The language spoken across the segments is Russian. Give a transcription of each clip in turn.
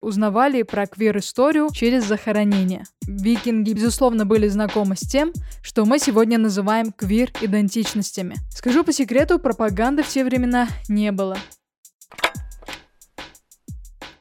узнавали про квир-историю через захоронение. Викинги, безусловно, были знакомы с тем, что мы сегодня называем квир-идентичностями. Скажу по секрету, пропаганды в те времена не было.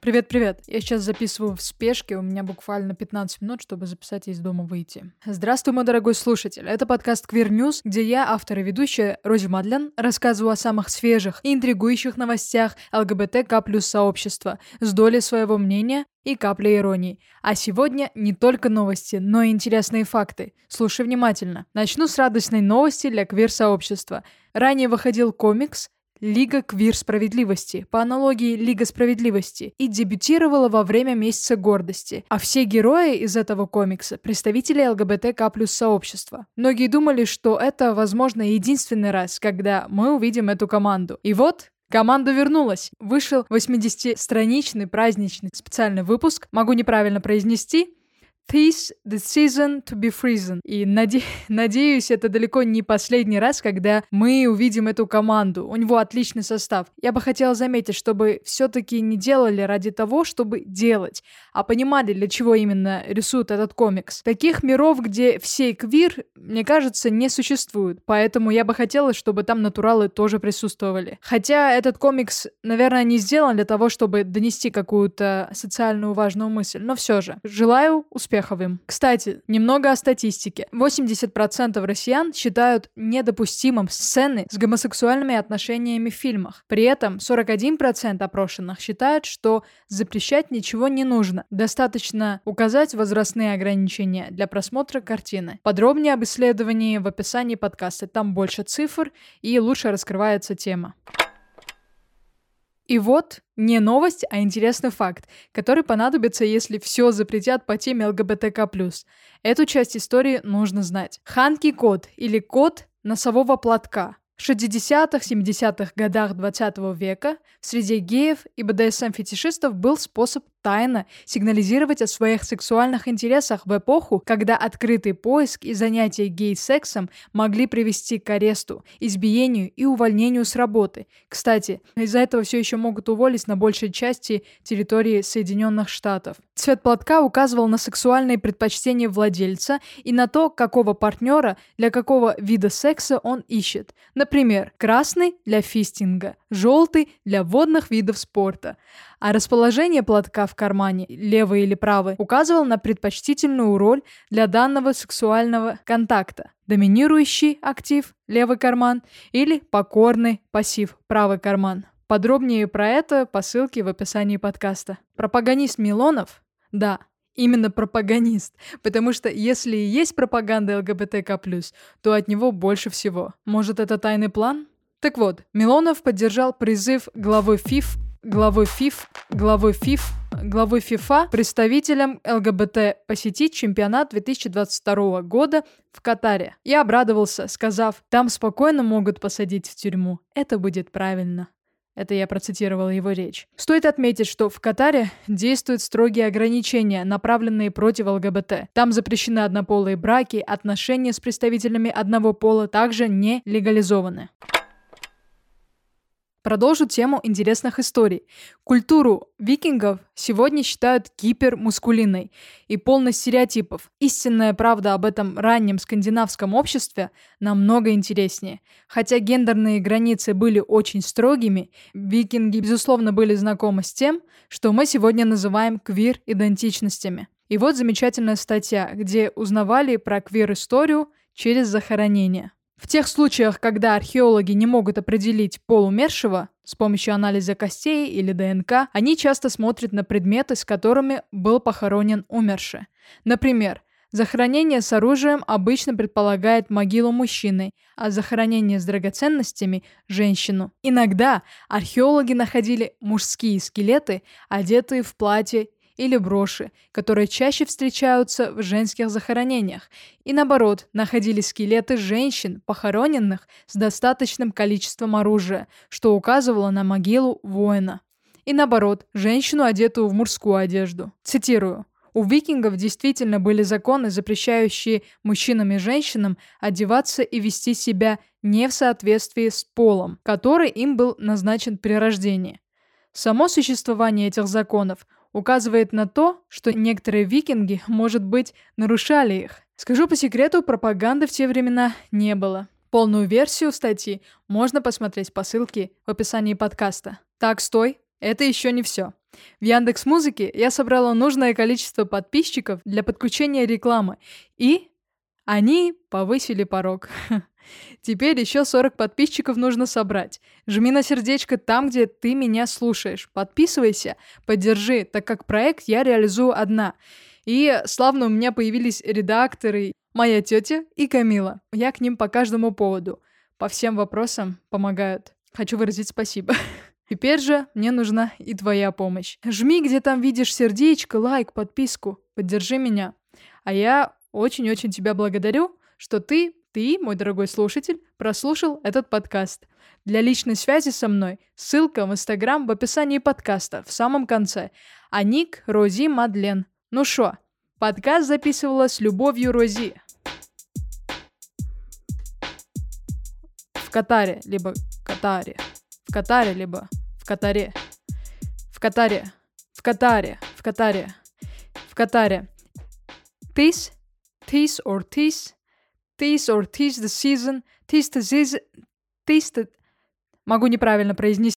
Привет-привет. Я сейчас записываю в спешке, у меня буквально 15 минут, чтобы записать и из дома выйти. Здравствуй, мой дорогой слушатель. Это подкаст Queer News, где я, автор и ведущая Рози Мадлен, рассказываю о самых свежих и интригующих новостях ЛГБТК плюс сообщества с долей своего мнения и капля иронии. А сегодня не только новости, но и интересные факты. Слушай внимательно. Начну с радостной новости для квир-сообщества. Ранее выходил комикс Лига Квир Справедливости, по аналогии Лига Справедливости, и дебютировала во время Месяца Гордости, а все герои из этого комикса – представители ЛГБТК плюс сообщества. Многие думали, что это, возможно, единственный раз, когда мы увидим эту команду. И вот, Команда вернулась. Вышел 80-страничный праздничный специальный выпуск. Могу неправильно произнести, This season to be frozen. И наде... надеюсь, это далеко не последний раз, когда мы увидим эту команду. У него отличный состав. Я бы хотела заметить, чтобы все-таки не делали ради того, чтобы делать, а понимали, для чего именно рисуют этот комикс. Таких миров, где все квир, мне кажется, не существует. Поэтому я бы хотела, чтобы там натуралы тоже присутствовали. Хотя этот комикс, наверное, не сделан для того, чтобы донести какую-то социальную важную мысль. Но все же, желаю успеха успеховым. Кстати, немного о статистике. 80% россиян считают недопустимым сцены с гомосексуальными отношениями в фильмах. При этом 41% опрошенных считают, что запрещать ничего не нужно. Достаточно указать возрастные ограничения для просмотра картины. Подробнее об исследовании в описании подкаста. Там больше цифр и лучше раскрывается тема. И вот не новость, а интересный факт, который понадобится, если все запретят по теме ЛГБТК+. Эту часть истории нужно знать. Ханки код или код носового платка. В 60-70-х годах 20 века в среде геев и БДСМ-фетишистов был способ тайно сигнализировать о своих сексуальных интересах в эпоху, когда открытый поиск и занятия гей-сексом могли привести к аресту, избиению и увольнению с работы. Кстати, из-за этого все еще могут уволить на большей части территории Соединенных Штатов. Цвет платка указывал на сексуальные предпочтения владельца и на то, какого партнера для какого вида секса он ищет. Например, красный для фистинга, желтый для водных видов спорта а расположение платка в кармане, левый или правый, указывал на предпочтительную роль для данного сексуального контакта. Доминирующий актив – левый карман или покорный пассив – правый карман. Подробнее про это по ссылке в описании подкаста. Пропагандист Милонов? Да, именно пропагандист, потому что если и есть пропаганда ЛГБТК+, то от него больше всего. Может, это тайный план? Так вот, Милонов поддержал призыв главы ФИФ главой ФИФ, главой ФИФ, главой ФИФА представителям ЛГБТ посетить чемпионат 2022 года в Катаре. Я обрадовался, сказав, там спокойно могут посадить в тюрьму. Это будет правильно. Это я процитировала его речь. Стоит отметить, что в Катаре действуют строгие ограничения, направленные против ЛГБТ. Там запрещены однополые браки, отношения с представителями одного пола также не легализованы. Продолжу тему интересных историй. Культуру викингов сегодня считают гипермускулинной и полной стереотипов. Истинная правда об этом раннем скандинавском обществе намного интереснее. Хотя гендерные границы были очень строгими, викинги, безусловно, были знакомы с тем, что мы сегодня называем квир-идентичностями. И вот замечательная статья, где узнавали про квир-историю через захоронение. В тех случаях, когда археологи не могут определить пол умершего с помощью анализа костей или ДНК, они часто смотрят на предметы, с которыми был похоронен умерший. Например, захоронение с оружием обычно предполагает могилу мужчины, а захоронение с драгоценностями – женщину. Иногда археологи находили мужские скелеты, одетые в платье или броши, которые чаще встречаются в женских захоронениях, и наоборот, находили скелеты женщин, похороненных с достаточным количеством оружия, что указывало на могилу воина. И наоборот, женщину, одетую в мужскую одежду. Цитирую. У викингов действительно были законы, запрещающие мужчинам и женщинам одеваться и вести себя не в соответствии с полом, который им был назначен при рождении. Само существование этих законов указывает на то, что некоторые викинги, может быть, нарушали их. Скажу по секрету, пропаганды в те времена не было. Полную версию статьи можно посмотреть по ссылке в описании подкаста. Так, стой, это еще не все. В Яндекс Музыке я собрала нужное количество подписчиков для подключения рекламы, и они повысили порог. Теперь еще 40 подписчиков нужно собрать. Жми на сердечко там, где ты меня слушаешь. Подписывайся, поддержи, так как проект я реализую одна. И славно у меня появились редакторы, моя тетя и Камила. Я к ним по каждому поводу. По всем вопросам помогают. Хочу выразить спасибо. Теперь же мне нужна и твоя помощь. Жми, где там видишь сердечко, лайк, подписку. Поддержи меня. А я очень-очень тебя благодарю, что ты, ты, мой дорогой слушатель, прослушал этот подкаст. Для личной связи со мной ссылка в Инстаграм в описании подкаста в самом конце. А ник Рози Мадлен. Ну шо, подкаст записывала с любовью Рози. В Катаре, либо Катаре. В Катаре, либо в Катаре. В Катаре. В Катаре. В Катаре. В Катаре. This, this or this, this or this the season, this the season, this the... Могу неправильно произнести.